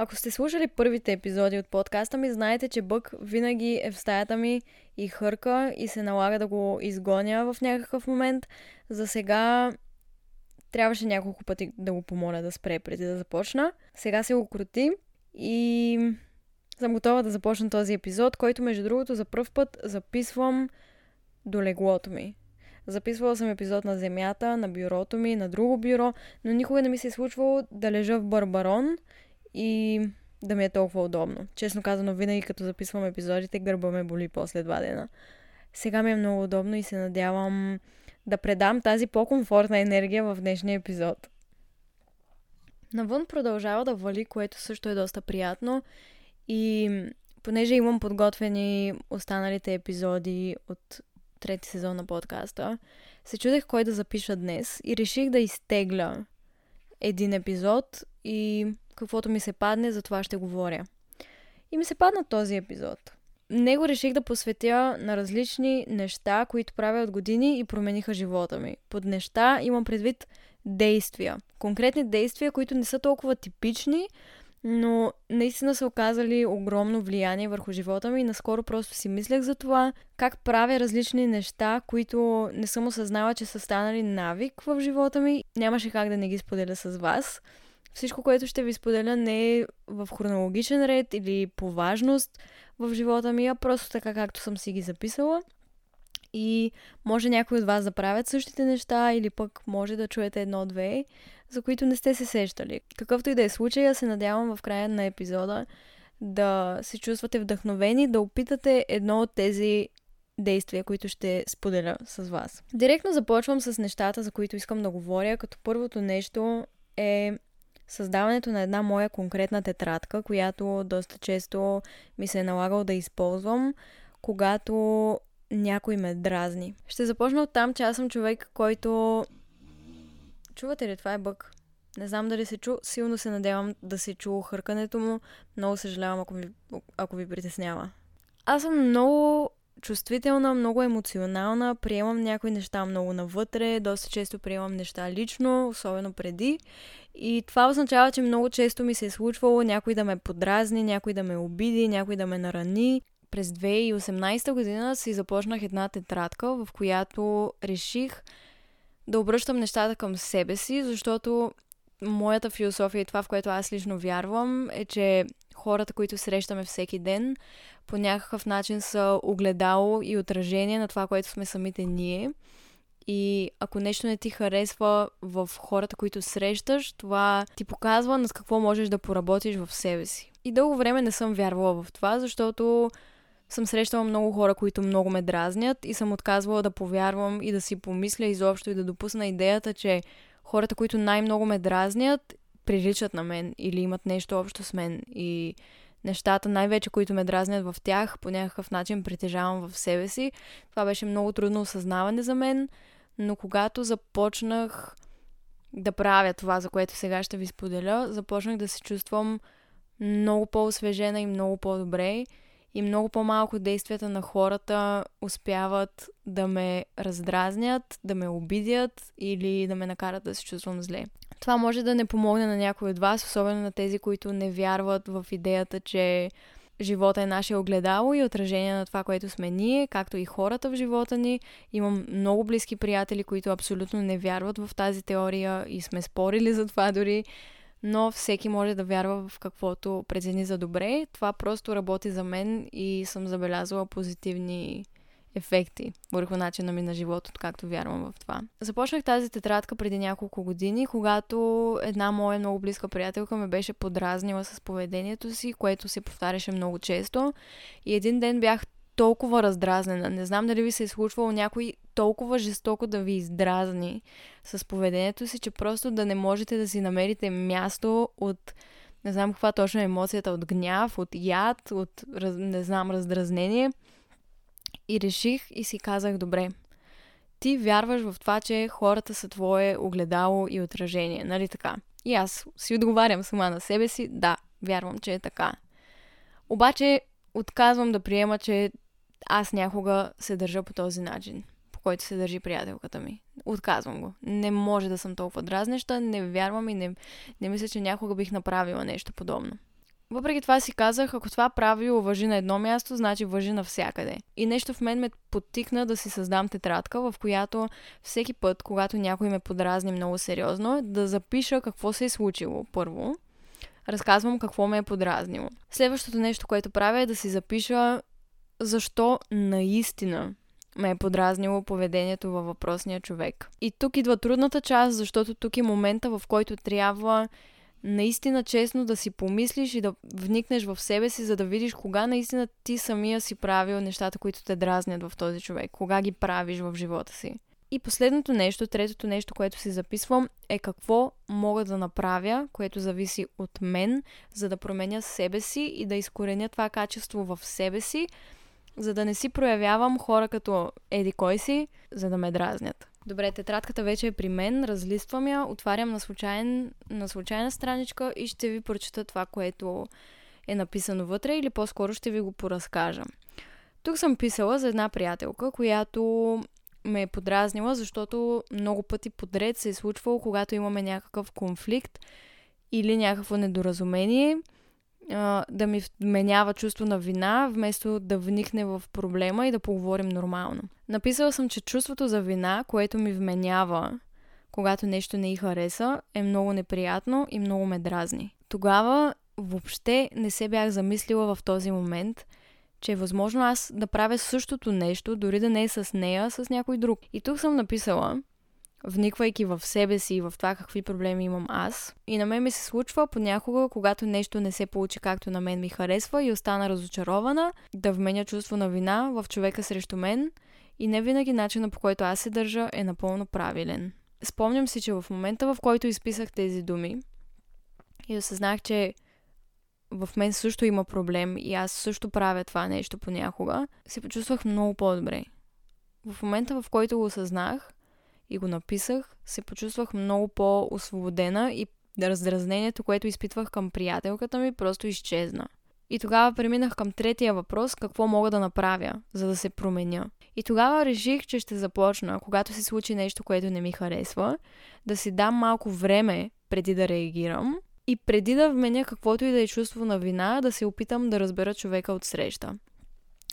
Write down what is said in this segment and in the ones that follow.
Ако сте слушали първите епизоди от подкаста ми, знаете, че Бък винаги е в стаята ми и хърка и се налага да го изгоня в някакъв момент. За сега трябваше няколко пъти да го помоля да спре преди да започна. Сега се го крути и съм готова да започна този епизод, който между другото за първ път записвам до леглото ми. Записвала съм епизод на земята, на бюрото ми, на друго бюро, но никога не ми се е случвало да лежа в барбарон и да ми е толкова удобно. Честно казано, винаги като записвам епизодите, гърба ме боли после два дена. Сега ми е много удобно и се надявам да предам тази по-комфортна енергия в днешния епизод. Навън продължава да вали, което също е доста приятно и понеже имам подготвени останалите епизоди от трети сезон на подкаста, се чудех кой да запиша днес и реших да изтегля един епизод и каквото ми се падне, за това ще говоря. И ми се падна този епизод. Него реших да посветя на различни неща, които правя от години и промениха живота ми. Под неща имам предвид действия. Конкретни действия, които не са толкова типични, но наистина са оказали огромно влияние върху живота ми наскоро просто си мислех за това, как правя различни неща, които не съм осъзнала, че са станали навик в живота ми. Нямаше как да не ги споделя с вас. Всичко, което ще ви споделя не е в хронологичен ред или по важност в живота ми, а просто така както съм си ги записала. И може някой от вас да правят същите неща или пък може да чуете едно-две, за които не сте се сещали. Какъвто и да е случая, се надявам в края на епизода да се чувствате вдъхновени, да опитате едно от тези действия, които ще споделя с вас. Директно започвам с нещата, за които искам да говоря, като първото нещо е създаването на една моя конкретна тетрадка, която доста често ми се е налагало да използвам, когато някой ме дразни. Ще започна от там, че аз съм човек, който... Чувате ли? Това е бък. Не знам дали се чу. Силно се надявам да се чу хъркането му. Много съжалявам, ако ви, ако ви притеснява. Аз съм много чувствителна, много емоционална, приемам някои неща много навътре, доста често приемам неща лично, особено преди. И това означава, че много често ми се е случвало някой да ме подразни, някой да ме обиди, някой да ме нарани. През 2018 година си започнах една тетрадка, в която реших да обръщам нещата към себе си, защото моята философия и това, в което аз лично вярвам, е, че хората, които срещаме всеки ден, по някакъв начин са огледало и отражение на това, което сме самите ние. И ако нещо не ти харесва в хората, които срещаш, това ти показва над какво можеш да поработиш в себе си. И дълго време не съм вярвала в това, защото съм срещала много хора, които много ме дразнят и съм отказвала да повярвам и да си помисля изобщо и да допусна идеята, че хората, които най-много ме дразнят, приличат на мен или имат нещо общо с мен. И нещата, най-вече които ме дразнят в тях, по някакъв начин притежавам в себе си. Това беше много трудно осъзнаване за мен, но когато започнах да правя това, за което сега ще ви споделя, започнах да се чувствам много по-освежена и много по-добре и много по-малко действията на хората успяват да ме раздразнят, да ме обидят или да ме накарат да се чувствам зле. Това може да не помогне на някой от вас, особено на тези, които не вярват в идеята, че живота е наше огледало и отражение на това, което сме ние, както и хората в живота ни. Имам много близки приятели, които абсолютно не вярват в тази теория и сме спорили за това дори но всеки може да вярва в каквото прецени за добре. Това просто работи за мен и съм забелязала позитивни ефекти върху начина ми на живота, както вярвам в това. Започнах тази тетрадка преди няколко години, когато една моя много близка приятелка ме беше подразнила с поведението си, което се повтаряше много често. И един ден бях толкова раздразнена. Не знам дали ви се е случвало някой толкова жестоко да ви издразни с поведението си, че просто да не можете да си намерите място от не знам каква точно е емоцията, от гняв, от яд, от не знам, раздразнение. И реших и си казах, добре, ти вярваш в това, че хората са твое огледало и отражение, нали така? И аз си отговарям сама на себе си, да, вярвам, че е така. Обаче отказвам да приема, че аз някога се държа по този начин, по който се държи приятелката ми. Отказвам го. Не може да съм толкова дразнеща, не вярвам и не, не мисля, че някога бих направила нещо подобно. Въпреки това си казах, ако това правило въжи на едно място, значи въжи навсякъде. И нещо в мен ме подтикна да си създам тетрадка, в която всеки път, когато някой ме подразни много сериозно, да запиша какво се е случило първо. Разказвам какво ме е подразнило. Следващото нещо, което правя е да си запиша защо наистина ме е подразнило поведението във въпросния човек. И тук идва трудната част, защото тук е момента, в който трябва наистина честно да си помислиш и да вникнеш в себе си, за да видиш кога наистина ти самия си правил нещата, които те дразнят в този човек, кога ги правиш в живота си. И последното нещо, третото нещо, което си записвам, е какво мога да направя, което зависи от мен, за да променя себе си и да изкореня това качество в себе си, за да не си проявявам хора като еди кой си, за да ме дразнят. Добре, тетрадката вече е при мен, разлиствам я, отварям на, случайен, на случайна страничка и ще ви прочета това, което е написано вътре или по-скоро ще ви го поразкажа. Тук съм писала за една приятелка, която ме е подразнила, защото много пъти подред се е случвало, когато имаме някакъв конфликт или някакво недоразумение – да ми вменява чувство на вина, вместо да вникне в проблема и да поговорим нормално. Написала съм, че чувството за вина, което ми вменява, когато нещо не й хареса, е много неприятно и много ме дразни. Тогава въобще не се бях замислила в този момент, че е възможно аз да правя същото нещо, дори да не е с нея, а с някой друг. И тук съм написала, вниквайки в себе си и в това какви проблеми имам аз. И на мен ми се случва понякога, когато нещо не се получи както на мен ми харесва и остана разочарована, да вменя чувство на вина в човека срещу мен и не винаги начина по който аз се държа е напълно правилен. Спомням си, че в момента, в който изписах тези думи и осъзнах, че в мен също има проблем и аз също правя това нещо понякога, се почувствах много по-добре. В момента, в който го осъзнах, и го написах, се почувствах много по-освободена и раздразнението, което изпитвах към приятелката ми, просто изчезна. И тогава преминах към третия въпрос какво мога да направя, за да се променя. И тогава реших, че ще започна, когато се случи нещо, което не ми харесва, да си дам малко време преди да реагирам и преди да вменя каквото и да е чувство на вина, да се опитам да разбера човека от среща.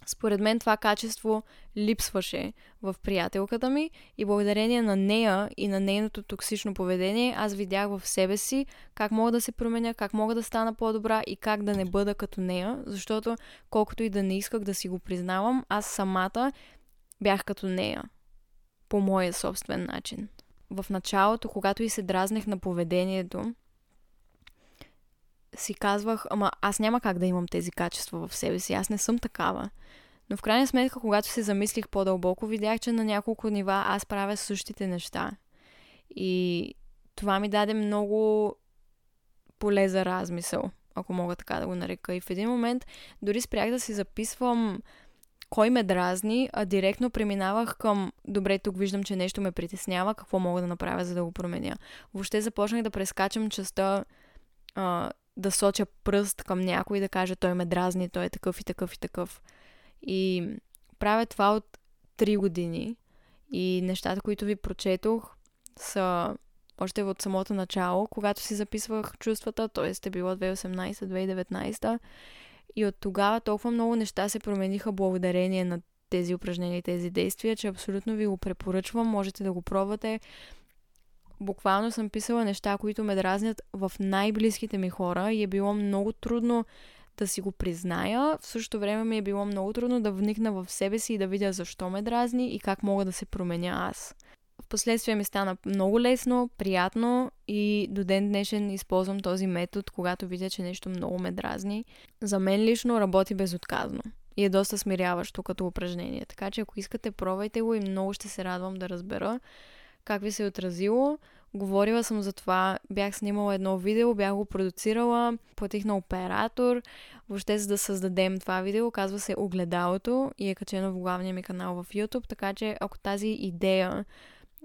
Според мен това качество липсваше в приятелката ми и благодарение на нея и на нейното токсично поведение аз видях в себе си как мога да се променя, как мога да стана по-добра и как да не бъда като нея, защото колкото и да не исках да си го признавам, аз самата бях като нея по моя собствен начин. В началото, когато и се дразнех на поведението, си казвах, ама аз няма как да имам тези качества в себе си, аз не съм такава. Но в крайна сметка, когато се замислих по-дълбоко, видях, че на няколко нива аз правя същите неща. И това ми даде много поле за размисъл, ако мога така да го нарека. И в един момент дори спрях да си записвам кой ме дразни, а директно преминавах към добре, тук виждам, че нещо ме притеснява, какво мога да направя, за да го променя. Въобще започнах да прескачам частта да соча пръст към някой и да кажа той ме дразни, той е такъв и такъв и такъв. И правя това от 3 години. И нещата, които ви прочетох, са още от самото начало, когато си записвах чувствата, т.е. е било 2018-2019. И от тогава толкова много неща се промениха благодарение на тези упражнения и тези действия, че абсолютно ви го препоръчвам. Можете да го пробвате. Буквално съм писала неща, които ме дразнят в най-близките ми хора и е било много трудно да си го призная. В същото време ми е било много трудно да вникна в себе си и да видя защо ме дразни и как мога да се променя аз. Впоследствие ми стана много лесно, приятно и до ден днешен използвам този метод, когато видя, че нещо много ме дразни. За мен лично работи безотказно и е доста смиряващо като упражнение. Така че ако искате, пробвайте го и много ще се радвам да разбера как ви се е отразило. Говорила съм за това, бях снимала едно видео, бях го продуцирала, платих на оператор, въобще за да създадем това видео, казва се Огледалото и е качено в главния ми канал в YouTube, така че ако тази идея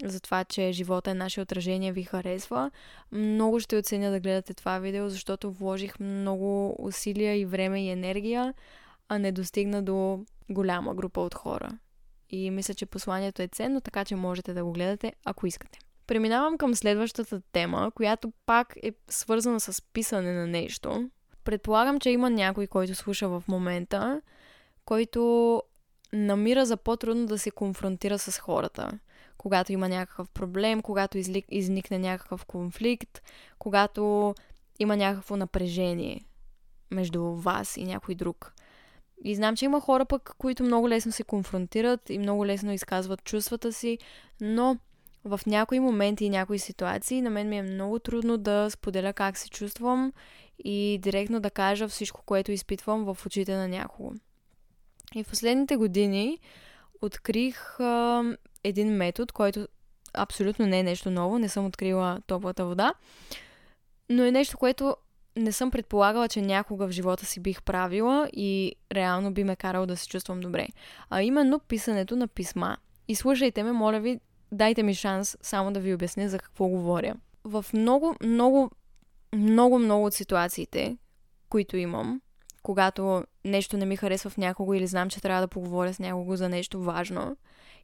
за това, че живота е наше отражение ви харесва, много ще оценя да гледате това видео, защото вложих много усилия и време и енергия, а не достигна до голяма група от хора. И мисля, че посланието е ценно, така че можете да го гледате, ако искате. Преминавам към следващата тема, която пак е свързана с писане на нещо. Предполагам, че има някой, който слуша в момента, който намира за по-трудно да се конфронтира с хората. Когато има някакъв проблем, когато изли... изникне някакъв конфликт, когато има някакво напрежение между вас и някой друг. И знам, че има хора пък, които много лесно се конфронтират и много лесно изказват чувствата си, но в някои моменти и някои ситуации на мен ми е много трудно да споделя как се чувствам и директно да кажа всичко, което изпитвам в очите на някого. И в последните години открих а, един метод, който абсолютно не е нещо ново, не съм открила топлата вода, но е нещо, което не съм предполагала, че някога в живота си бих правила и реално би ме карало да се чувствам добре. А именно писането на писма. И слушайте ме, моля ви, дайте ми шанс само да ви обясня за какво говоря. В много, много, много, много от ситуациите, които имам, когато нещо не ми харесва в някого или знам, че трябва да поговоря с някого за нещо важно,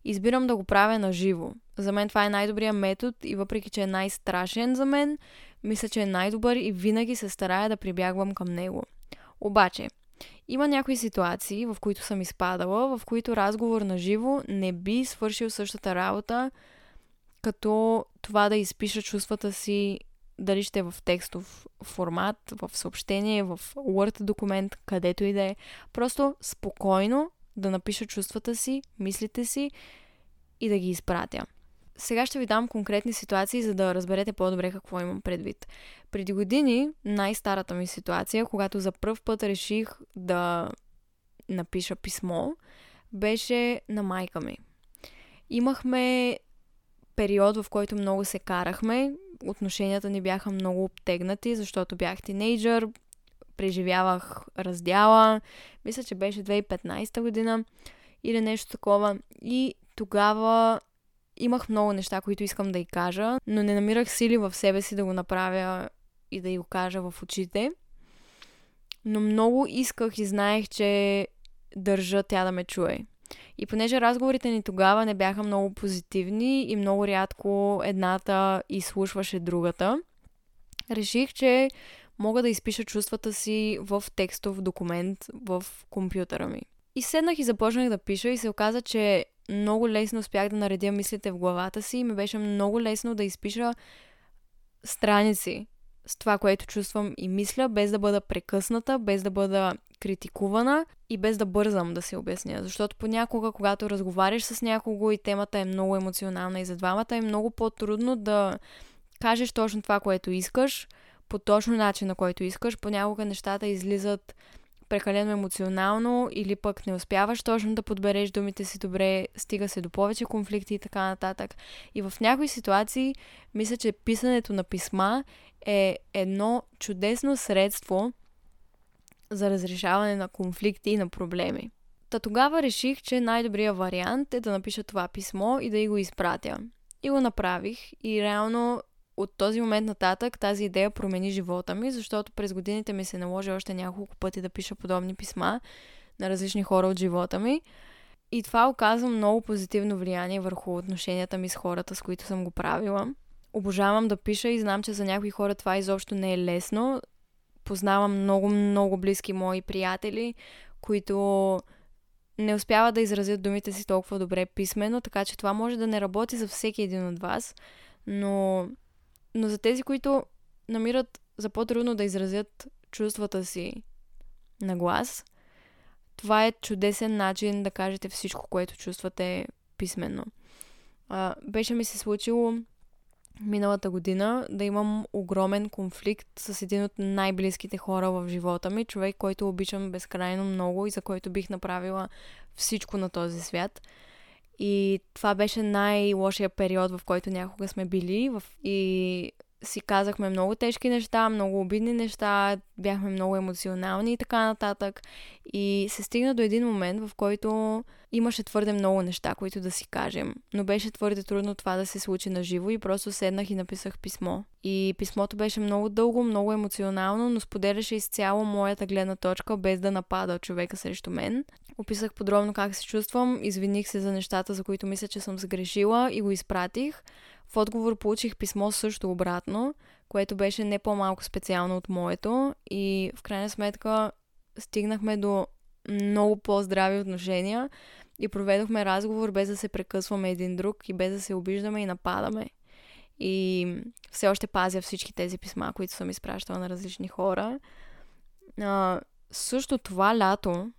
избирам да го правя на живо. За мен това е най-добрият метод и въпреки, че е най-страшен за мен, мисля, че е най-добър и винаги се старая да прибягвам към него. Обаче, има някои ситуации, в които съм изпадала, в които разговор на живо не би свършил същата работа, като това да изпиша чувствата си, дали ще е в текстов формат, в съобщение, в Word документ, където и да е. Просто спокойно да напиша чувствата си, мислите си и да ги изпратя. Сега ще ви дам конкретни ситуации, за да разберете по-добре какво имам предвид. Преди години, най-старата ми ситуация, когато за първ път реших да напиша писмо, беше на майка ми. Имахме период, в който много се карахме. Отношенията ни бяха много обтегнати, защото бях тинейджър, преживявах раздяла. Мисля, че беше 2015 година или нещо такова. И тогава имах много неща, които искам да й кажа, но не намирах сили в себе си да го направя и да й го кажа в очите. Но много исках и знаех, че държа тя да ме чуе. И понеже разговорите ни тогава не бяха много позитивни и много рядко едната изслушваше другата, реших, че мога да изпиша чувствата си в текстов документ в компютъра ми. И седнах и започнах да пиша и се оказа, че много лесно успях да наредя мислите в главата си и ми беше много лесно да изпиша страници с това, което чувствам и мисля, без да бъда прекъсната, без да бъда критикувана и без да бързам да се обясня. Защото понякога, когато разговаряш с някого и темата е много емоционална и за двамата е много по-трудно да кажеш точно това, което искаш, по точно начин, на който искаш. Понякога нещата излизат прекалено емоционално или пък не успяваш точно да подбереш думите си добре, стига се до повече конфликти и така нататък. И в някои ситуации мисля, че писането на писма е едно чудесно средство за разрешаване на конфликти и на проблеми. Та тогава реших, че най-добрият вариант е да напиша това писмо и да и го изпратя. И го направих и реално от този момент нататък тази идея промени живота ми, защото през годините ми се наложи още няколко пъти да пиша подобни писма на различни хора от живота ми. И това оказва много позитивно влияние върху отношенията ми с хората, с които съм го правила. Обожавам да пиша и знам, че за някои хора това изобщо не е лесно. Познавам много, много близки мои приятели, които не успяват да изразят думите си толкова добре писменно, така че това може да не работи за всеки един от вас, но но за тези, които намират за по-трудно да изразят чувствата си на глас, това е чудесен начин да кажете всичко, което чувствате писменно. А, беше ми се случило миналата година да имам огромен конфликт с един от най-близките хора в живота ми, човек, който обичам безкрайно много и за който бих направила всичко на този свят. И това беше най-лошия период, в който някога сме били. В... И си казахме много тежки неща, много обидни неща, бяхме много емоционални и така нататък. И се стигна до един момент, в който имаше твърде много неща, които да си кажем. Но беше твърде трудно това да се случи на живо и просто седнах и написах писмо. И писмото беше много дълго, много емоционално, но споделяше изцяло моята гледна точка, без да напада човека срещу мен. Описах подробно как се чувствам, извиних се за нещата, за които мисля, че съм сгрешила и го изпратих. В отговор получих писмо също обратно, което беше не по-малко специално от моето и в крайна сметка стигнахме до много по-здрави отношения и проведохме разговор без да се прекъсваме един друг и без да се обиждаме и нападаме. И все още пазя всички тези писма, които съм изпращала на различни хора. А, също това лято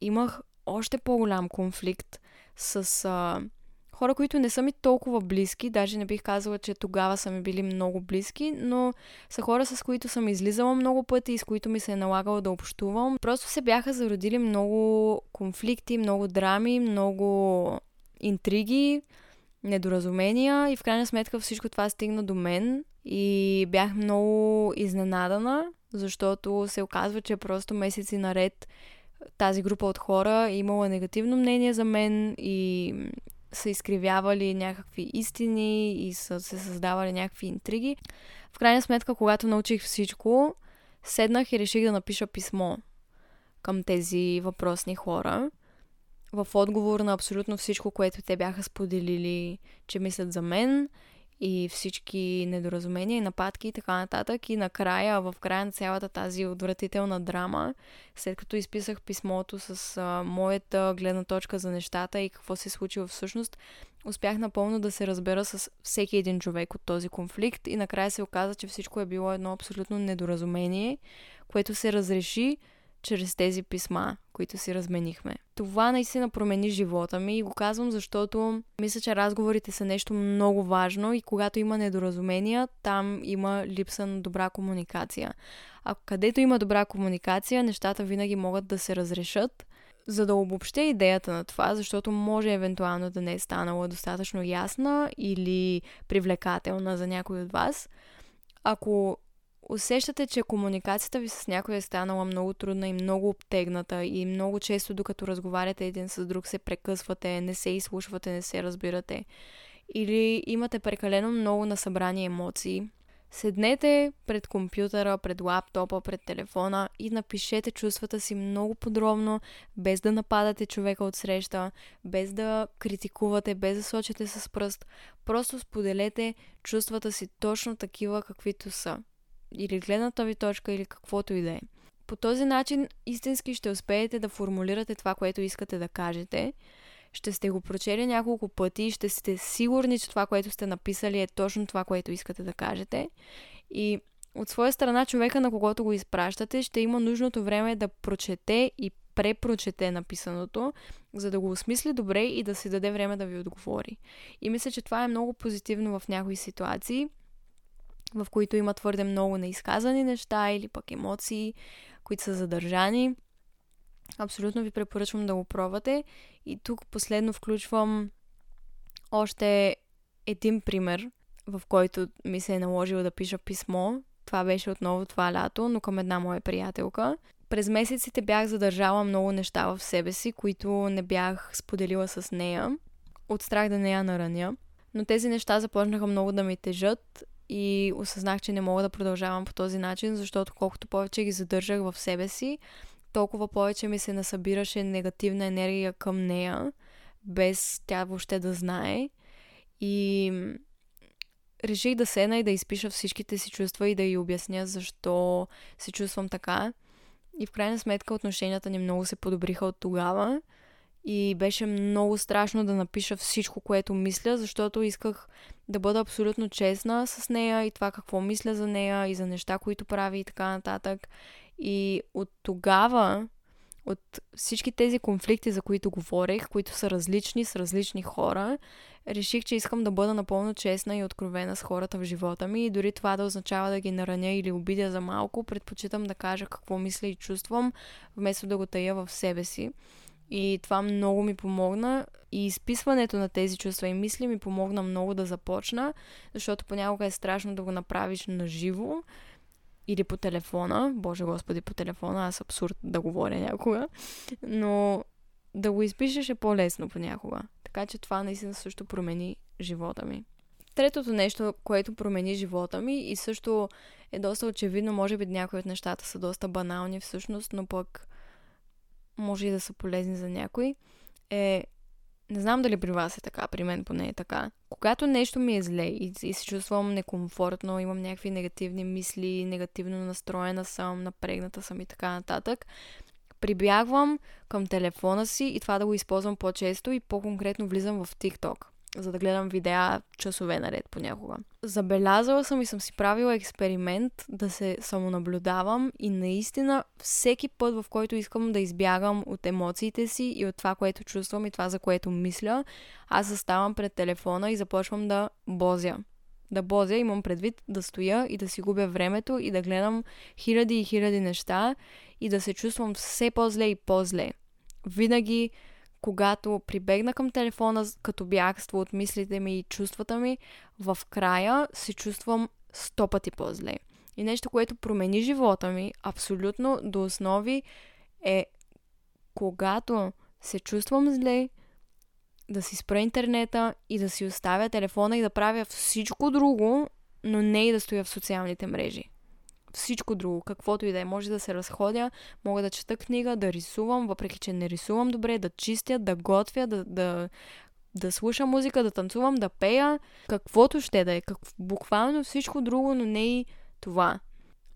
имах още по-голям конфликт с а, хора, които не са ми толкова близки, даже не бих казала, че тогава са ми били много близки, но са хора, с които съм излизала много пъти и с които ми се е налагало да общувам. Просто се бяха зародили много конфликти, много драми, много интриги, недоразумения и в крайна сметка всичко това стигна до мен и бях много изненадана, защото се оказва, че просто месеци наред тази група от хора имала негативно мнение за мен и са изкривявали някакви истини и са се създавали някакви интриги. В крайна сметка, когато научих всичко, седнах и реших да напиша писмо към тези въпросни хора в отговор на абсолютно всичко, което те бяха споделили, че мислят за мен и всички недоразумения и нападки и така нататък. И накрая, в края на цялата тази отвратителна драма, след като изписах писмото с а, моята гледна точка за нещата и какво се случи всъщност, успях напълно да се разбера с всеки един човек от този конфликт и накрая се оказа, че всичко е било едно абсолютно недоразумение, което се разреши чрез тези писма, които си разменихме. Това наистина промени живота ми и го казвам, защото мисля, че разговорите са нещо много важно и когато има недоразумения, там има липса на добра комуникация. А където има добра комуникация, нещата винаги могат да се разрешат. За да обобщя идеята на това, защото може евентуално да не е станала достатъчно ясна или привлекателна за някой от вас, ако усещате, че комуникацията ви с някой е станала много трудна и много обтегната и много често докато разговаряте един с друг се прекъсвате, не се изслушвате, не се разбирате. Или имате прекалено много на събрани емоции, седнете пред компютъра, пред лаптопа, пред телефона и напишете чувствата си много подробно, без да нападате човека от среща, без да критикувате, без да сочите с пръст. Просто споделете чувствата си точно такива, каквито са или гледната ви точка, или каквото и да е. По този начин истински ще успеете да формулирате това, което искате да кажете. Ще сте го прочели няколко пъти и ще сте сигурни, че това, което сте написали е точно това, което искате да кажете. И от своя страна човека, на когото го изпращате, ще има нужното време да прочете и препрочете написаното, за да го осмисли добре и да си даде време да ви отговори. И мисля, че това е много позитивно в някои ситуации – в които има твърде много неизказани неща или пък емоции, които са задържани. Абсолютно ви препоръчвам да го пробвате. И тук последно включвам още един пример, в който ми се е наложило да пиша писмо. Това беше отново това лято, но към една моя приятелка. През месеците бях задържала много неща в себе си, които не бях споделила с нея, от страх да не я нараня. Но тези неща започнаха много да ми тежат и осъзнах, че не мога да продължавам по този начин, защото колкото повече ги задържах в себе си, толкова повече ми се насъбираше негативна енергия към нея, без тя въобще да знае. И реших да седна и да изпиша всичките си чувства и да й обясня защо се чувствам така. И в крайна сметка отношенията ни много се подобриха от тогава. И беше много страшно да напиша всичко, което мисля, защото исках да бъда абсолютно честна с нея и това какво мисля за нея и за неща, които прави и така нататък. И от тогава, от всички тези конфликти, за които говорех, които са различни с различни хора, реших, че искам да бъда напълно честна и откровена с хората в живота ми и дори това да означава да ги нараня или обидя за малко, предпочитам да кажа какво мисля и чувствам, вместо да го тая в себе си. И това много ми помогна. И изписването на тези чувства и мисли ми помогна много да започна, защото понякога е страшно да го направиш на живо или по телефона. Боже Господи, по телефона, аз абсурд да говоря някога. Но да го изпишеш е по-лесно понякога. Така че това наистина също промени живота ми. Третото нещо, което промени живота ми и също е доста очевидно, може би някои от нещата са доста банални всъщност, но пък може и да са полезни за някой, е не знам дали при вас е така, при мен поне е така. Когато нещо ми е зле и, и се чувствам некомфортно, имам някакви негативни мисли, негативно настроена съм, напрегната съм и така нататък, прибягвам към телефона си и това да го използвам по-често и по-конкретно влизам в TikTok за да гледам видеа часове наред понякога. Забелязала съм и съм си правила експеримент да се самонаблюдавам и наистина всеки път, в който искам да избягам от емоциите си и от това, което чувствам и това, за което мисля, аз заставам пред телефона и започвам да бозя. Да бозя, имам предвид да стоя и да си губя времето и да гледам хиляди и хиляди неща и да се чувствам все по-зле и по-зле. Винаги когато прибегна към телефона като бягство от мислите ми и чувствата ми, в края се чувствам сто пъти по-зле. И нещо, което промени живота ми абсолютно до основи е когато се чувствам зле, да си спра интернета и да си оставя телефона и да правя всичко друго, но не и да стоя в социалните мрежи всичко друго, каквото и да е. Може да се разходя, мога да чета книга, да рисувам, въпреки че не рисувам добре, да чистя, да готвя, да, да, да слушам музика, да танцувам, да пея, каквото ще да е. Как, буквално всичко друго, но не и това.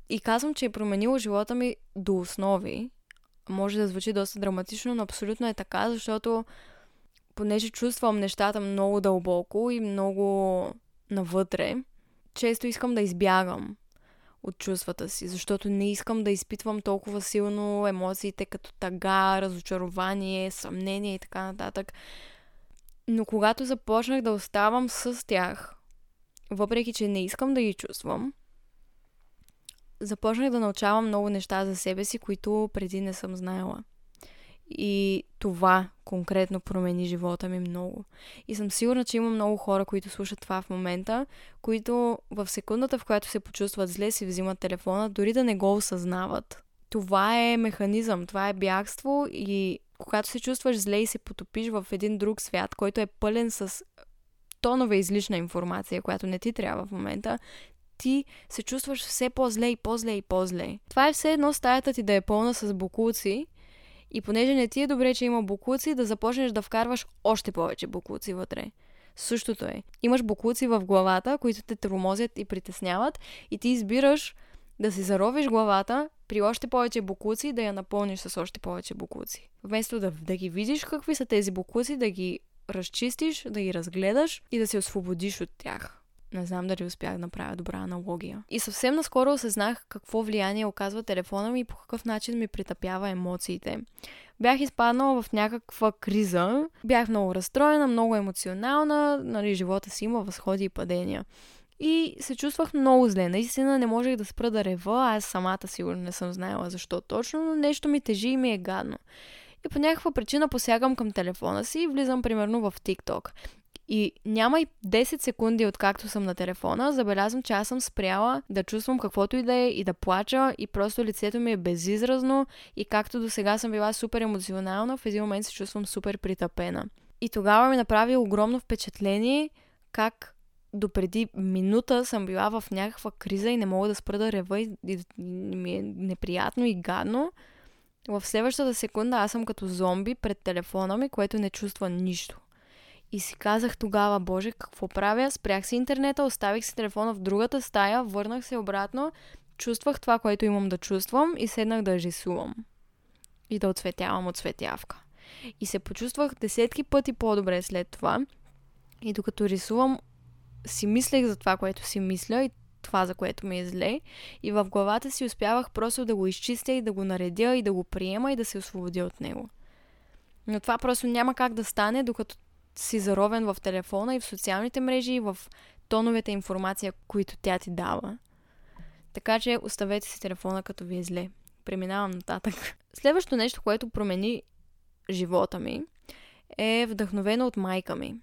И казвам, че е променило живота ми до основи. Може да звучи доста драматично, но абсолютно е така, защото понеже чувствам нещата много дълбоко и много навътре, често искам да избягам от чувствата си, защото не искам да изпитвам толкова силно емоциите като тъга, разочарование, съмнение и така нататък. Но когато започнах да оставам с тях, въпреки че не искам да ги чувствам, започнах да научавам много неща за себе си, които преди не съм знаела. И това конкретно промени живота ми много. И съм сигурна, че има много хора, които слушат това в момента, които в секундата, в която се почувстват зле, си взимат телефона, дори да не го осъзнават. Това е механизъм, това е бягство и когато се чувстваш зле и се потопиш в един друг свят, който е пълен с тонове излишна информация, която не ти трябва в момента, ти се чувстваш все по-зле и по-зле и по-зле. Това е все едно стаята ти да е пълна с букулци и понеже не ти е добре, че има букуци, да започнеш да вкарваш още повече букуци вътре. Същото е. Имаш букуци в главата, които те тормозят и притесняват и ти избираш да си заровиш главата при още повече букуци да я напълниш с още повече букуци. Вместо да, да ги видиш какви са тези букуци, да ги разчистиш, да ги разгледаш и да се освободиш от тях. Не знам дали успях да направя добра аналогия. И съвсем наскоро осъзнах какво влияние оказва телефона ми и по какъв начин ми притъпява емоциите. Бях изпаднала в някаква криза, бях много разстроена, много емоционална, нали, живота си има възходи и падения. И се чувствах много зле. Наистина не можех да спра да рева, аз самата сигурно не съм знаела защо точно, но нещо ми тежи и ми е гадно. И по някаква причина посягам към телефона си и влизам примерно в TikTok. И няма и 10 секунди откакто съм на телефона, забелязвам, че аз съм спряла да чувствам каквото и да е и да плача и просто лицето ми е безизразно и както до сега съм била супер емоционална, в един момент се чувствам супер притъпена. И тогава ми направи огромно впечатление как допреди минута съм била в някаква криза и не мога да спра да рева и, и, и ми е неприятно и гадно. В следващата секунда аз съм като зомби пред телефона ми, което не чувства нищо. И си казах тогава, боже, какво правя? Спрях си интернета, оставих си телефона в другата стая, върнах се обратно, чувствах това, което имам да чувствам и седнах да рисувам. И да отсветявам от светявка. И се почувствах десетки пъти по-добре след това. И докато рисувам, си мислех за това, което си мисля и това, за което ми е зле. И в главата си успявах просто да го изчистя и да го наредя и да го приема и да се освободя от него. Но това просто няма как да стане, докато си заровен в телефона и в социалните мрежи и в тоновете информация, които тя ти дава. Така че оставете си телефона като ви е зле. Преминавам нататък. Следващото нещо, което промени живота ми, е вдъхновено от майка ми.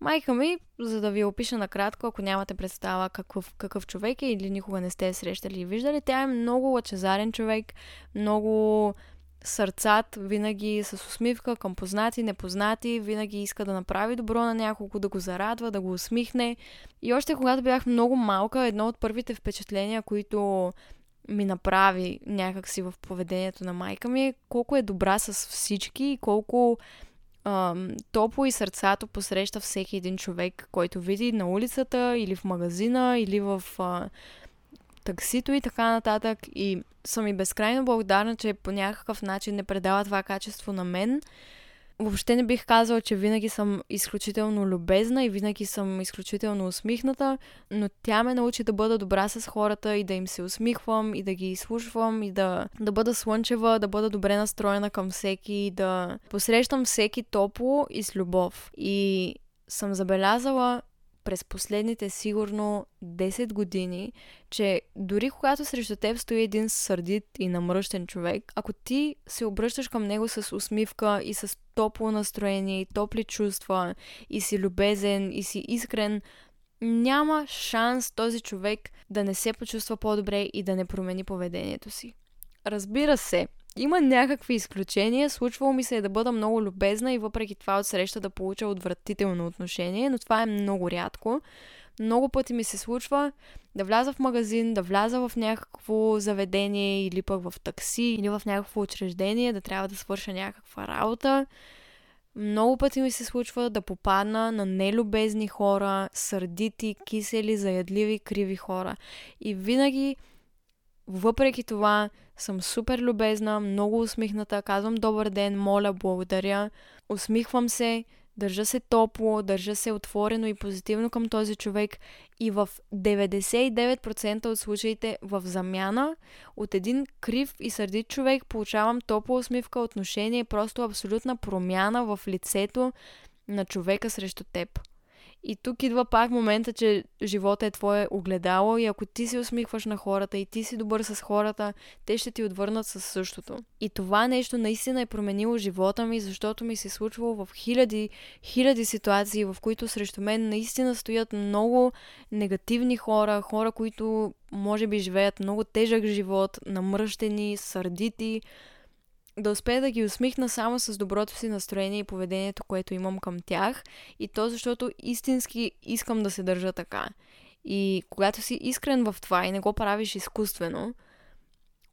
Майка ми, за да ви опиша накратко, ако нямате представа какъв, какъв човек е или никога не сте срещали и виждали, тя е много лъчезарен човек, много сърцат, винаги с усмивка към познати, непознати, винаги иска да направи добро на няколко, да го зарадва, да го усмихне. И още когато бях много малка, едно от първите впечатления, които ми направи някакси в поведението на майка ми е колко е добра с всички и колко ам, топло и сърцато посреща всеки един човек, който види на улицата или в магазина или в а, таксито и така нататък. И съм и безкрайно благодарна, че по някакъв начин не предава това качество на мен. Въобще не бих казала, че винаги съм изключително любезна и винаги съм изключително усмихната, но тя ме научи да бъда добра с хората и да им се усмихвам и да ги изслушвам и да, да бъда слънчева, да бъда добре настроена към всеки, да посрещам всеки топло и с любов. И съм забелязала, през последните сигурно 10 години, че дори когато срещу теб стои един сърдит и намръщен човек, ако ти се обръщаш към него с усмивка и с топло настроение и топли чувства и си любезен и си искрен, няма шанс този човек да не се почувства по-добре и да не промени поведението си. Разбира се, има някакви изключения. Случвало ми се е да бъда много любезна и въпреки това от среща да получа отвратително отношение, но това е много рядко. Много пъти ми се случва да вляза в магазин, да вляза в някакво заведение или пък в такси или в някакво учреждение, да трябва да свърша някаква работа. Много пъти ми се случва да попадна на нелюбезни хора, сърдити, кисели, заядливи, криви хора. И винаги, въпреки това, съм супер любезна, много усмихната, казвам добър ден, моля, благодаря, усмихвам се, държа се топло, държа се отворено и позитивно към този човек и в 99% от случаите в замяна от един крив и сърдит човек получавам топла усмивка, отношение, просто абсолютна промяна в лицето на човека срещу теб. И тук идва пак момента, че живота е твое огледало и ако ти се усмихваш на хората и ти си добър с хората, те ще ти отвърнат със същото. И това нещо наистина е променило живота ми, защото ми се е случвало в хиляди, хиляди ситуации, в които срещу мен наистина стоят много негативни хора, хора, които може би живеят много тежък живот, намръщени, сърдити, да успея да ги усмихна само с доброто си настроение и поведението, което имам към тях. И то защото истински искам да се държа така. И когато си искрен в това и не го правиш изкуствено,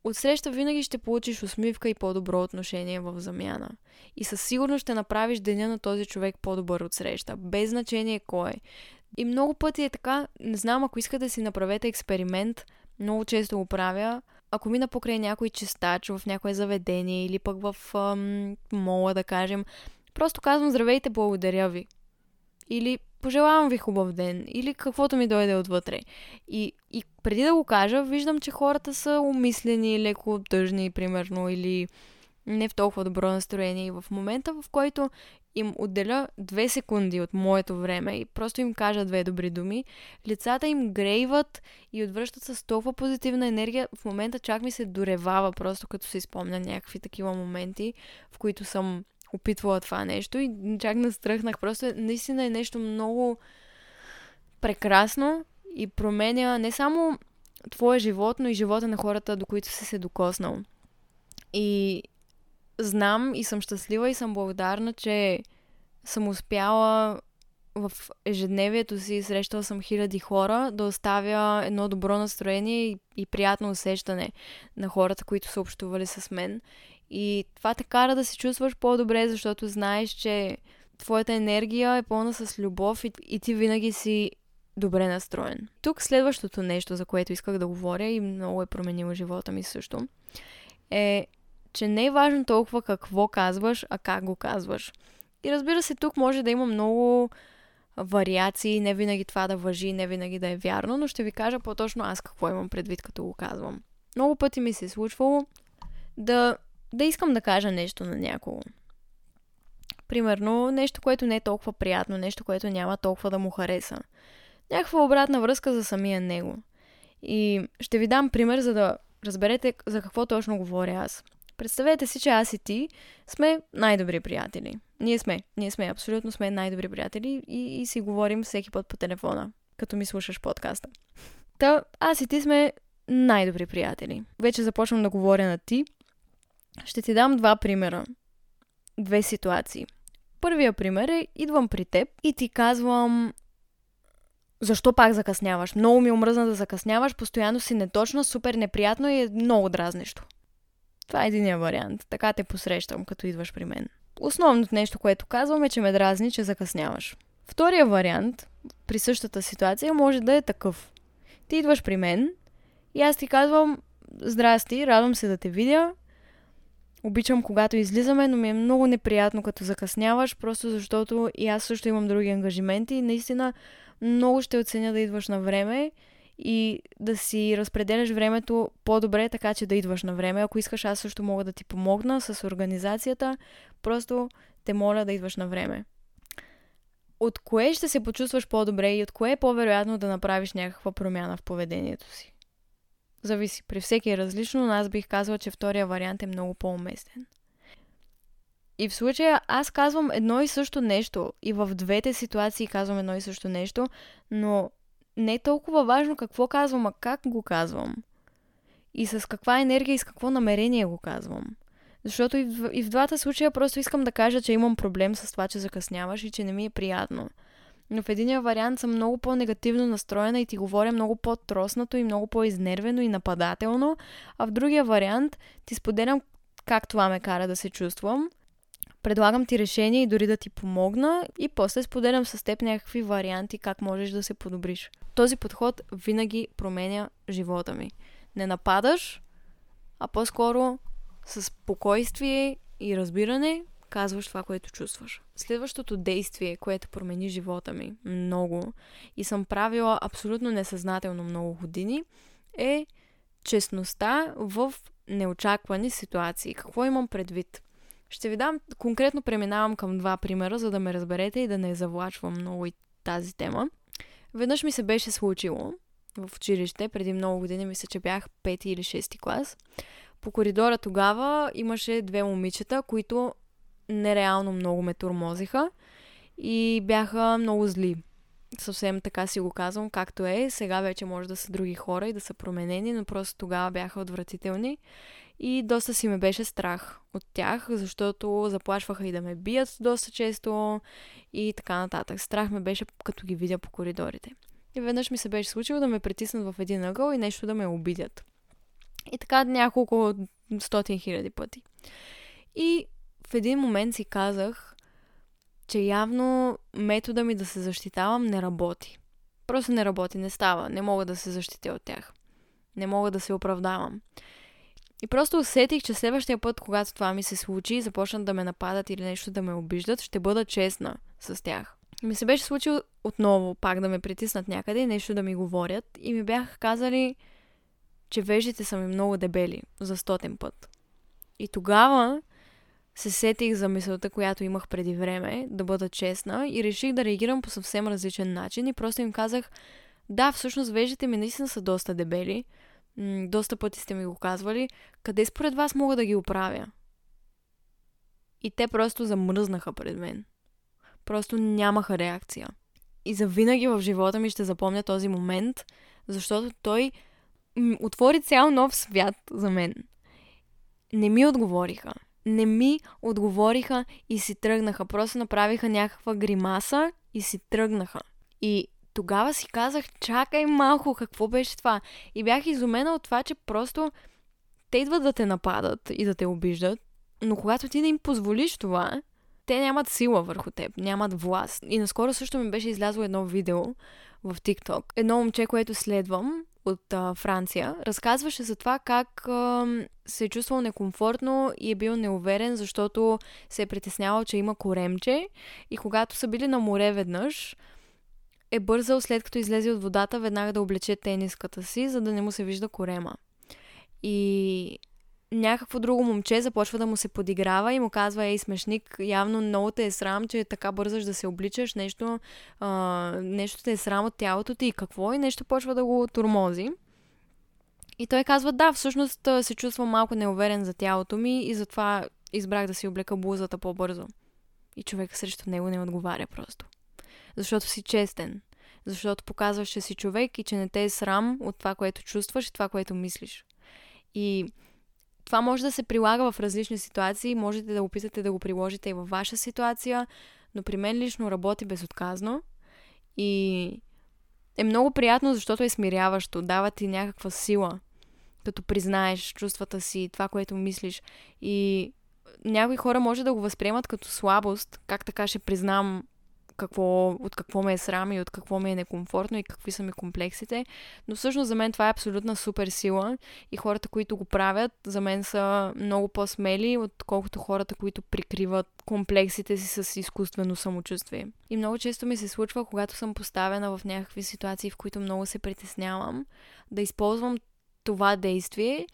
отсреща винаги ще получиш усмивка и по-добро отношение в замяна. И със сигурност ще направиш деня на този човек по-добър от среща, без значение кой. И много пъти е така, не знам, ако искате да си направете експеримент, много често го правя, ако мина покрай някой чистач в някое заведение или пък в ам, мола, да кажем, просто казвам здравейте, благодаря ви. Или пожелавам ви хубав ден, или каквото ми дойде отвътре. И, и преди да го кажа, виждам, че хората са умислени, леко тъжни, примерно, или не в толкова добро настроение. И в момента, в който им отделя две секунди от моето време и просто им кажа две добри думи, лицата им грейват и отвръщат с толкова позитивна енергия. В момента чак ми се доревава, просто като се изпомня някакви такива моменти, в които съм опитвала това нещо и чак настръхнах. Просто е, наистина е нещо много прекрасно и променя не само твоя живот, но и живота на хората, до които си се докоснал. И знам и съм щастлива и съм благодарна, че съм успяла в ежедневието си, срещала съм хиляди хора, да оставя едно добро настроение и, и приятно усещане на хората, които са общували с мен. И това те кара да се чувстваш по-добре, защото знаеш, че твоята енергия е пълна с любов и, и ти винаги си добре настроен. Тук следващото нещо, за което исках да говоря и много е променило живота ми също, е че не е важно толкова какво казваш, а как го казваш. И разбира се, тук може да има много вариации, не винаги това да въжи, не винаги да е вярно, но ще ви кажа по-точно аз какво имам предвид, като го казвам. Много пъти ми се е случвало да, да искам да кажа нещо на някого. Примерно, нещо, което не е толкова приятно, нещо, което няма толкова да му хареса. Някаква обратна връзка за самия него. И ще ви дам пример, за да разберете за какво точно говоря аз. Представете си, че аз и ти сме най-добри приятели. Ние сме. Ние сме. Абсолютно сме най-добри приятели и, и си говорим всеки път по телефона, като ми слушаш подкаста. Та, аз и ти сме най-добри приятели. Вече започвам да говоря на ти. Ще ти дам два примера. Две ситуации. Първия пример е, идвам при теб и ти казвам, защо пак закъсняваш? Много ми е омръзна да закъсняваш, постоянно си неточна, супер неприятно и е много дразнещо. Това е единия вариант. Така те посрещам, като идваш при мен. основното нещо, което казвам е, че ме дразни, че закъсняваш. Втория вариант при същата ситуация може да е такъв. Ти идваш при мен и аз ти казвам, здрасти, радвам се да те видя, обичам когато излизаме, но ми е много неприятно като закъсняваш, просто защото и аз също имам други ангажименти и наистина много ще оценя да идваш на време и да си разпределяш времето по-добре, така че да идваш на време. Ако искаш, аз също мога да ти помогна с организацията. Просто те моля да идваш на време. От кое ще се почувстваш по-добре и от кое е по-вероятно да направиш някаква промяна в поведението си? Зависи. При всеки е различно, но аз бих казала, че втория вариант е много по-уместен. И в случая аз казвам едно и също нещо. И в двете ситуации казвам едно и също нещо, но не е толкова важно какво казвам, а как го казвам. И с каква енергия и с какво намерение го казвам. Защото и в, и в двата случая просто искам да кажа, че имам проблем с това, че закъсняваш и че не ми е приятно. Но в единия вариант съм много по-негативно настроена и ти говоря много по-троснато и много по-изнервено и нападателно, а в другия вариант ти споделям как това ме кара да се чувствам. Предлагам ти решение и дори да ти помогна и после споделям с теб някакви варианти как можеш да се подобриш. Този подход винаги променя живота ми. Не нападаш, а по-скоро с спокойствие и разбиране казваш това, което чувстваш. Следващото действие, което промени живота ми много и съм правила абсолютно несъзнателно много години, е честността в неочаквани ситуации. Какво имам предвид? Ще ви дам, конкретно преминавам към два примера, за да ме разберете и да не завлачвам много и тази тема. Веднъж ми се беше случило в училище, преди много години, мисля, че бях 5 или 6 клас. По коридора тогава имаше две момичета, които нереално много ме турмозиха и бяха много зли. Съвсем така си го казвам, както е. Сега вече може да са други хора и да са променени, но просто тогава бяха отвратителни. И доста си ме беше страх от тях, защото заплашваха и да ме бият доста често и така нататък. Страх ме беше като ги видя по коридорите. И веднъж ми се беше случило да ме притиснат в един ъгъл и нещо да ме обидят. И така няколко стотин хиляди пъти. И в един момент си казах, че явно метода ми да се защитавам не работи. Просто не работи, не става. Не мога да се защитя от тях. Не мога да се оправдавам. И просто усетих, че следващия път, когато това ми се случи и започнат да ме нападат или нещо да ме обиждат, ще бъда честна с тях. И ми се беше случило отново пак да ме притиснат някъде и нещо да ми говорят и ми бяха казали, че вежите са ми много дебели за стотен път. И тогава се сетих за мисълта, която имах преди време, да бъда честна и реших да реагирам по съвсем различен начин и просто им казах, да, всъщност вежите ми наистина са доста дебели, м- доста пъти сте ми го казвали, къде според вас мога да ги оправя? И те просто замръзнаха пред мен. Просто нямаха реакция. И за винаги в живота ми ще запомня този момент, защото той м- отвори цял нов свят за мен. Не ми отговориха не ми отговориха и си тръгнаха. Просто направиха някаква гримаса и си тръгнаха. И тогава си казах, чакай малко, какво беше това? И бях изумена от това, че просто те идват да те нападат и да те обиждат, но когато ти не им позволиш това, те нямат сила върху теб, нямат власт. И наскоро също ми беше излязло едно видео в TikTok. Едно момче, което следвам, от а, Франция, разказваше за това как а, се е чувствал некомфортно и е бил неуверен, защото се е притеснявал, че има коремче и когато са били на море веднъж, е бързал след като излезе от водата веднага да облече тениската си, за да не му се вижда корема. И някакво друго момче започва да му се подиграва и му казва, ей, смешник, явно много те е срам, че така бързаш да се обличаш, нещо, а, нещо те е срам от тялото ти и какво и нещо почва да го турмози. И той казва, да, всъщност се чувствам малко неуверен за тялото ми и затова избрах да си облека блузата по-бързо. И човек срещу него не отговаря просто. Защото си честен. Защото показваш, че си човек и че не те е срам от това, което чувстваш и това, което мислиш. И това може да се прилага в различни ситуации, можете да опитате да го приложите и във ваша ситуация, но при мен лично работи безотказно и е много приятно, защото е смиряващо, дава ти някаква сила, като признаеш чувствата си, това, което мислиш. И някои хора може да го възприемат като слабост, как така ще признам какво, от какво ме е срам и от какво ми е некомфортно и какви са ми комплексите. Но всъщност за мен това е абсолютна супер сила и хората, които го правят, за мен са много по-смели, отколкото хората, които прикриват комплексите си с изкуствено самочувствие. И много често ми се случва, когато съм поставена в някакви ситуации, в които много се притеснявам, да използвам това действие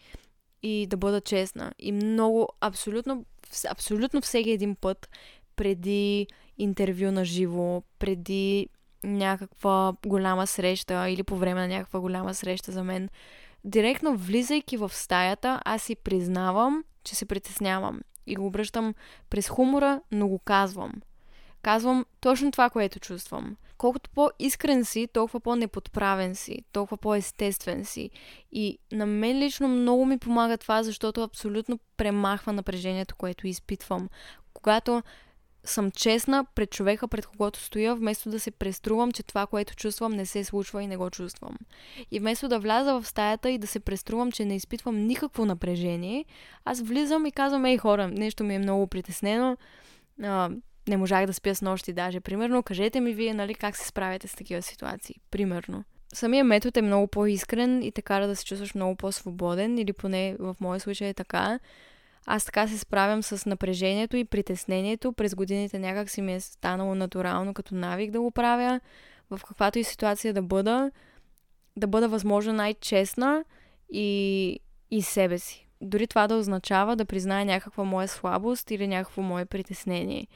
и да бъда честна. И много, абсолютно, абсолютно всеки един път преди интервю на живо, преди някаква голяма среща или по време на някаква голяма среща за мен, директно влизайки в стаята, аз си признавам, че се притеснявам. И го обръщам през хумора, но го казвам. Казвам точно това, което чувствам. Колкото по-искрен си, толкова по-неподправен си, толкова по-естествен си. И на мен лично много ми помага това, защото абсолютно премахва напрежението, което изпитвам. Когато съм честна пред човека, пред когото стоя, вместо да се преструвам, че това, което чувствам, не се случва и не го чувствам. И вместо да вляза в стаята и да се преструвам, че не изпитвам никакво напрежение, аз влизам и казвам, ей хора, нещо ми е много притеснено, а, не можах да спя с нощи даже, примерно, кажете ми вие, нали, как се справяте с такива ситуации, примерно. Самия метод е много по-искрен и те кара да се чувстваш много по-свободен, или поне в моя случай е така. Аз така се справям с напрежението и притеснението. През годините някак си ми е станало натурално като навик да го правя. В каквато и ситуация да бъда, да бъда възможно най-честна и, и себе си. Дори това да означава да призная някаква моя слабост или някакво мое притеснение.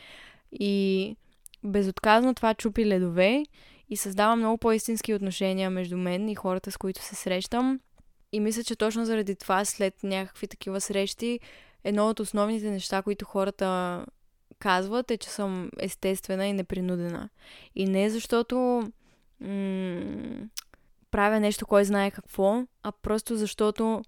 И безотказно това чупи ледове и създава много по-истински отношения между мен и хората, с които се срещам. И мисля, че точно заради това, след някакви такива срещи, едно от основните неща, които хората казват е, че съм естествена и непринудена. И не защото м- правя нещо, кой знае какво, а просто защото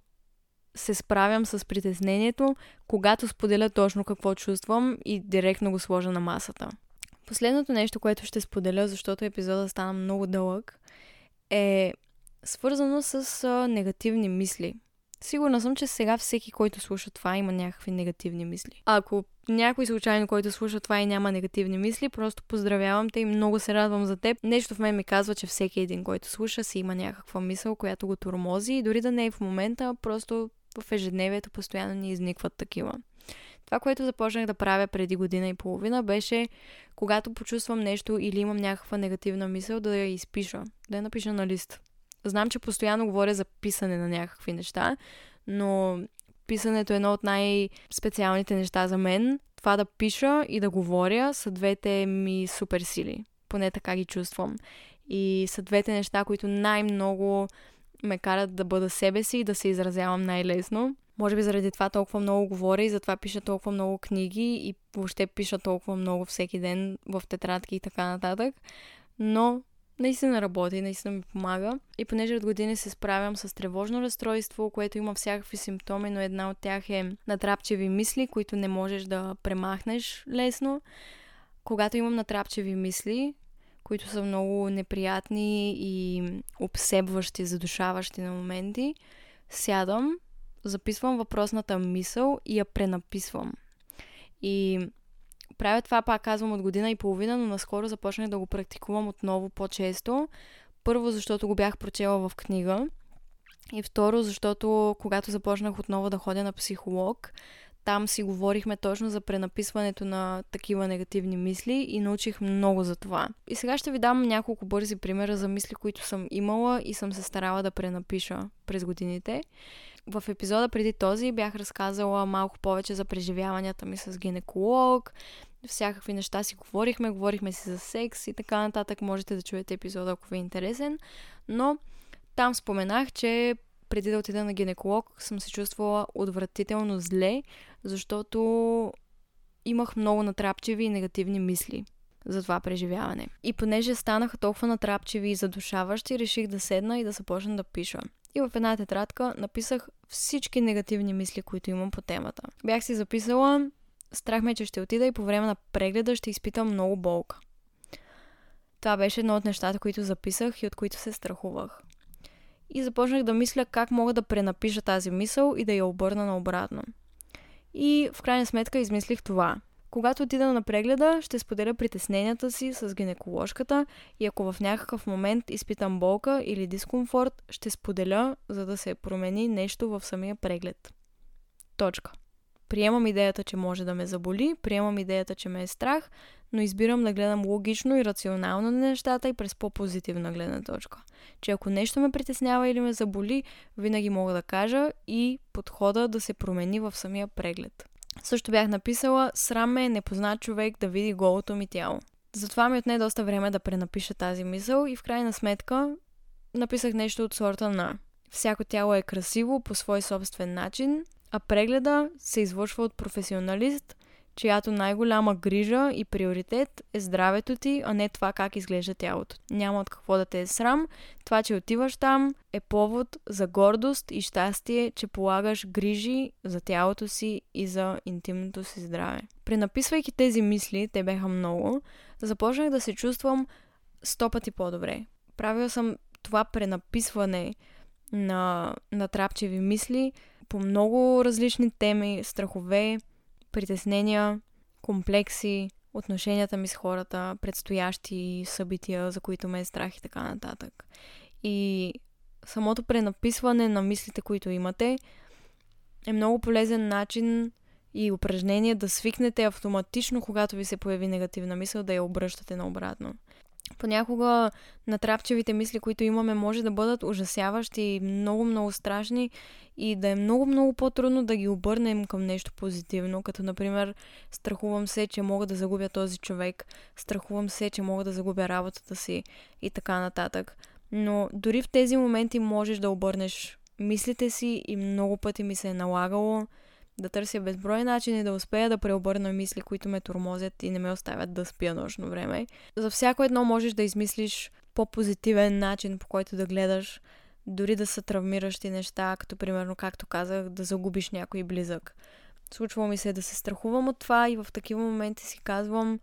се справям с притеснението, когато споделя точно какво чувствам и директно го сложа на масата. Последното нещо, което ще споделя, защото епизода стана много дълъг, е свързано с негативни мисли. Сигурна съм, че сега всеки, който слуша това, има някакви негативни мисли. Ако някой случайно, който слуша това и няма негативни мисли, просто поздравявам те и много се радвам за теб. Нещо в мен ми казва, че всеки един, който слуша, си има някаква мисъл, която го тормози и дори да не е в момента, просто в ежедневието постоянно ни изникват такива. Това, което започнах да правя преди година и половина, беше когато почувствам нещо или имам някаква негативна мисъл, да я изпиша, да я напиша на лист. Знам, че постоянно говоря за писане на някакви неща, но писането е едно от най-специалните неща за мен. Това да пиша и да говоря са двете ми супер сили. Поне така ги чувствам. И са двете неща, които най-много ме карат да бъда себе си и да се изразявам най-лесно. Може би заради това толкова много говоря и затова пиша толкова много книги и въобще пиша толкова много всеки ден в тетрадки и така нататък. Но наистина работи, наистина ми помага. И понеже от години се справям с тревожно разстройство, което има всякакви симптоми, но една от тях е натрапчеви мисли, които не можеш да премахнеш лесно. Когато имам натрапчеви мисли, които са много неприятни и обсебващи, задушаващи на моменти, сядам, записвам въпросната мисъл и я пренаписвам. И правя това, пак казвам, от година и половина, но наскоро започнах да го практикувам отново по-често. Първо, защото го бях прочела в книга. И второ, защото когато започнах отново да ходя на психолог, там си говорихме точно за пренаписването на такива негативни мисли и научих много за това. И сега ще ви дам няколко бързи примера за мисли, които съм имала и съм се старала да пренапиша през годините. В епизода преди този бях разказала малко повече за преживяванията ми с гинеколог, всякакви неща си говорихме, говорихме си за секс и така нататък. Можете да чуете епизода, ако ви е интересен. Но там споменах, че преди да отида на гинеколог съм се чувствала отвратително зле, защото имах много натрапчиви и негативни мисли за това преживяване. И понеже станаха толкова натрапчиви и задушаващи, реших да седна и да започна да пиша. И в една тетрадка написах всички негативни мисли, които имам по темата. Бях си записала Страх ме, че ще отида и по време на прегледа ще изпитам много болка. Това беше едно от нещата, които записах и от които се страхувах. И започнах да мисля как мога да пренапиша тази мисъл и да я обърна наобратно. И в крайна сметка измислих това. Когато отида на прегледа, ще споделя притесненията си с гинеколожката и ако в някакъв момент изпитам болка или дискомфорт, ще споделя, за да се промени нещо в самия преглед. Точка. Приемам идеята, че може да ме заболи, приемам идеята, че ме е страх, но избирам да гледам логично и рационално на нещата и през по-позитивна гледна точка. Че ако нещо ме притеснява или ме заболи, винаги мога да кажа и подхода да се промени в самия преглед. Също бях написала, срам ме е непознат човек да види голото ми тяло. Затова ми отне доста време да пренапиша тази мисъл и в крайна сметка написах нещо от сорта на Всяко тяло е красиво по свой собствен начин, а прегледа се извършва от професионалист, чиято най-голяма грижа и приоритет е здравето ти, а не това как изглежда тялото. Няма от какво да те е срам. Това, че отиваш там, е повод за гордост и щастие, че полагаш грижи за тялото си и за интимното си здраве. Пренаписвайки тези мисли, те бяха много, започнах да се чувствам сто пъти по-добре. Правила съм това пренаписване на, на трапчеви мисли по много различни теми, страхове, притеснения, комплекси, отношенията ми с хората, предстоящи събития, за които ме е страх и така нататък. И самото пренаписване на мислите, които имате, е много полезен начин и упражнение да свикнете автоматично, когато ви се появи негативна мисъл, да я обръщате наобратно. Понякога натрапчевите мисли, които имаме, може да бъдат ужасяващи и много-много страшни и да е много-много по-трудно да ги обърнем към нещо позитивно, като например страхувам се, че мога да загубя този човек, страхувам се, че мога да загубя работата си и така нататък. Но дори в тези моменти можеш да обърнеш мислите си и много пъти ми се е налагало да търся безброй начини да успея да преобърна мисли, които ме тормозят и не ме оставят да спя нощно време. За всяко едно можеш да измислиш по-позитивен начин, по който да гледаш, дори да са травмиращи неща, като примерно, както казах, да загубиш някой близък. Случва ми се да се страхувам от това и в такива моменти си казвам,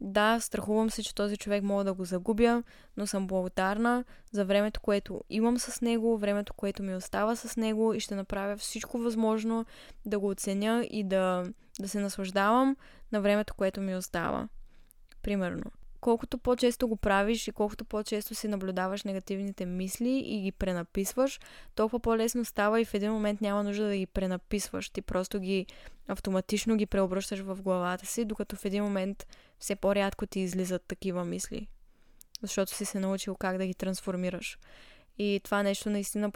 да, страхувам се, че този човек мога да го загубя, но съм благодарна за времето, което имам с него, времето, което ми остава с него и ще направя всичко възможно да го оценя и да, да се наслаждавам на времето, което ми остава. Примерно колкото по-често го правиш и колкото по-често си наблюдаваш негативните мисли и ги пренаписваш, толкова по-лесно става и в един момент няма нужда да ги пренаписваш. Ти просто ги автоматично ги преобръщаш в главата си, докато в един момент все по-рядко ти излизат такива мисли. Защото си се научил как да ги трансформираш. И това нещо наистина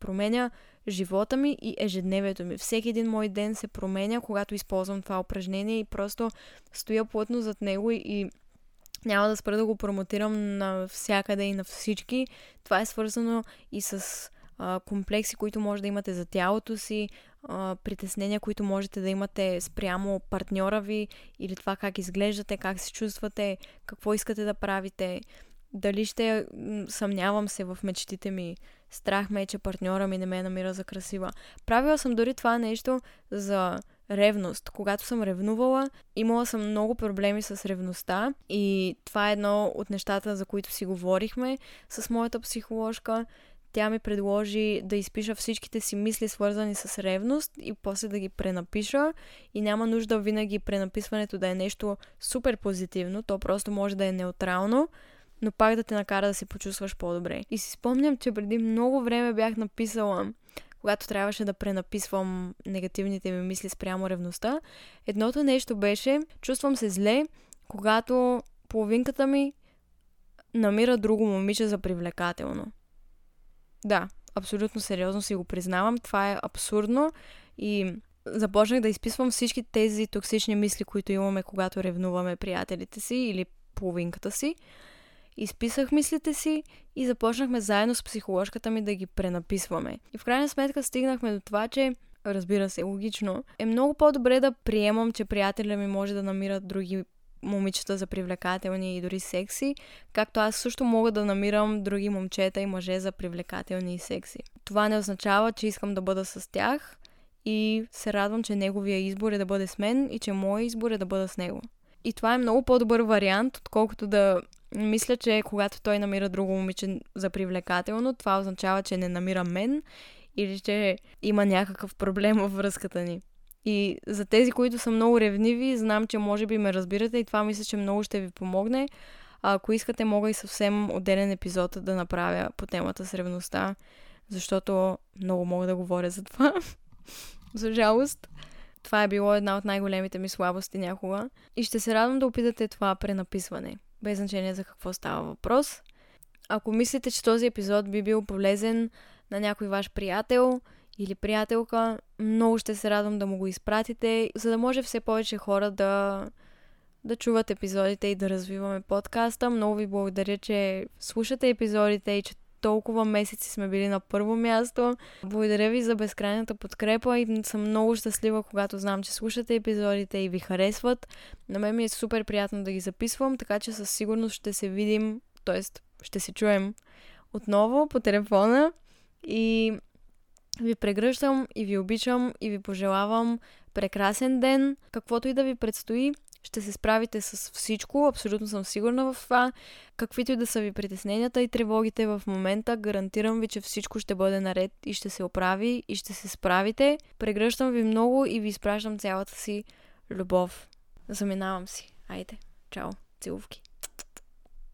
променя живота ми и ежедневието ми. Всеки един мой ден се променя, когато използвам това упражнение и просто стоя плътно зад него и няма да спра да го промотирам навсякъде и на всички. Това е свързано и с а, комплекси, които може да имате за тялото си, а, притеснения, които можете да имате спрямо партньора ви или това как изглеждате, как се чувствате, какво искате да правите. Дали ще съмнявам се в мечтите ми. Страх ме е, че партньора ми не ме намира за красива. Правила съм дори това нещо за ревност. Когато съм ревнувала, имала съм много проблеми с ревността и това е едно от нещата, за които си говорихме с моята психоложка. Тя ми предложи да изпиша всичките си мисли, свързани с ревност и после да ги пренапиша. И няма нужда винаги пренаписването да е нещо супер позитивно, то просто може да е неутрално, но пак да те накара да се почувстваш по-добре. И си спомням, че преди много време бях написала когато трябваше да пренаписвам негативните ми мисли спрямо ревността, едното нещо беше, чувствам се зле, когато половинката ми намира друго момиче за привлекателно. Да, абсолютно сериозно си го признавам. Това е абсурдно и започнах да изписвам всички тези токсични мисли, които имаме, когато ревнуваме приятелите си или половинката си. Изписах мислите си и започнахме заедно с психоложката ми да ги пренаписваме. И в крайна сметка стигнахме до това, че разбира се, логично, е много по-добре да приемам, че приятеля ми може да намира други момичета за привлекателни и дори секси, както аз също мога да намирам други момчета и мъже за привлекателни и секси. Това не означава, че искам да бъда с тях и се радвам, че неговия избор е да бъде с мен и че моят избор е да бъда с него. И това е много по-добър вариант, отколкото да мисля, че когато той намира друго момиче за привлекателно, това означава, че не намира мен или че има някакъв проблем във връзката ни. И за тези, които са много ревниви, знам, че може би ме разбирате и това мисля, че много ще ви помогне. Ако искате, мога и съвсем отделен епизод да направя по темата с ревността, защото много мога да говоря за това. за жалост. Това е било една от най-големите ми слабости някога. И ще се радвам да опитате това пренаписване, без значение за какво става въпрос. Ако мислите, че този епизод би бил полезен на някой ваш приятел или приятелка, много ще се радвам да му го изпратите, за да може все повече хора да, да чуват епизодите и да развиваме подкаста. Много ви благодаря, че слушате епизодите и че толкова месеци сме били на първо място. Благодаря ви за безкрайната подкрепа и съм много щастлива, когато знам, че слушате епизодите и ви харесват. На мен ми е супер приятно да ги записвам, така че със сигурност ще се видим, т.е. ще се чуем отново по телефона и ви прегръщам и ви обичам и ви пожелавам прекрасен ден, каквото и да ви предстои ще се справите с всичко, абсолютно съм сигурна в това. Каквито и да са ви притесненията и тревогите в момента, гарантирам ви, че всичко ще бъде наред и ще се оправи и ще се справите. Прегръщам ви много и ви изпращам цялата си любов. Заминавам си. Айде, чао, целувки.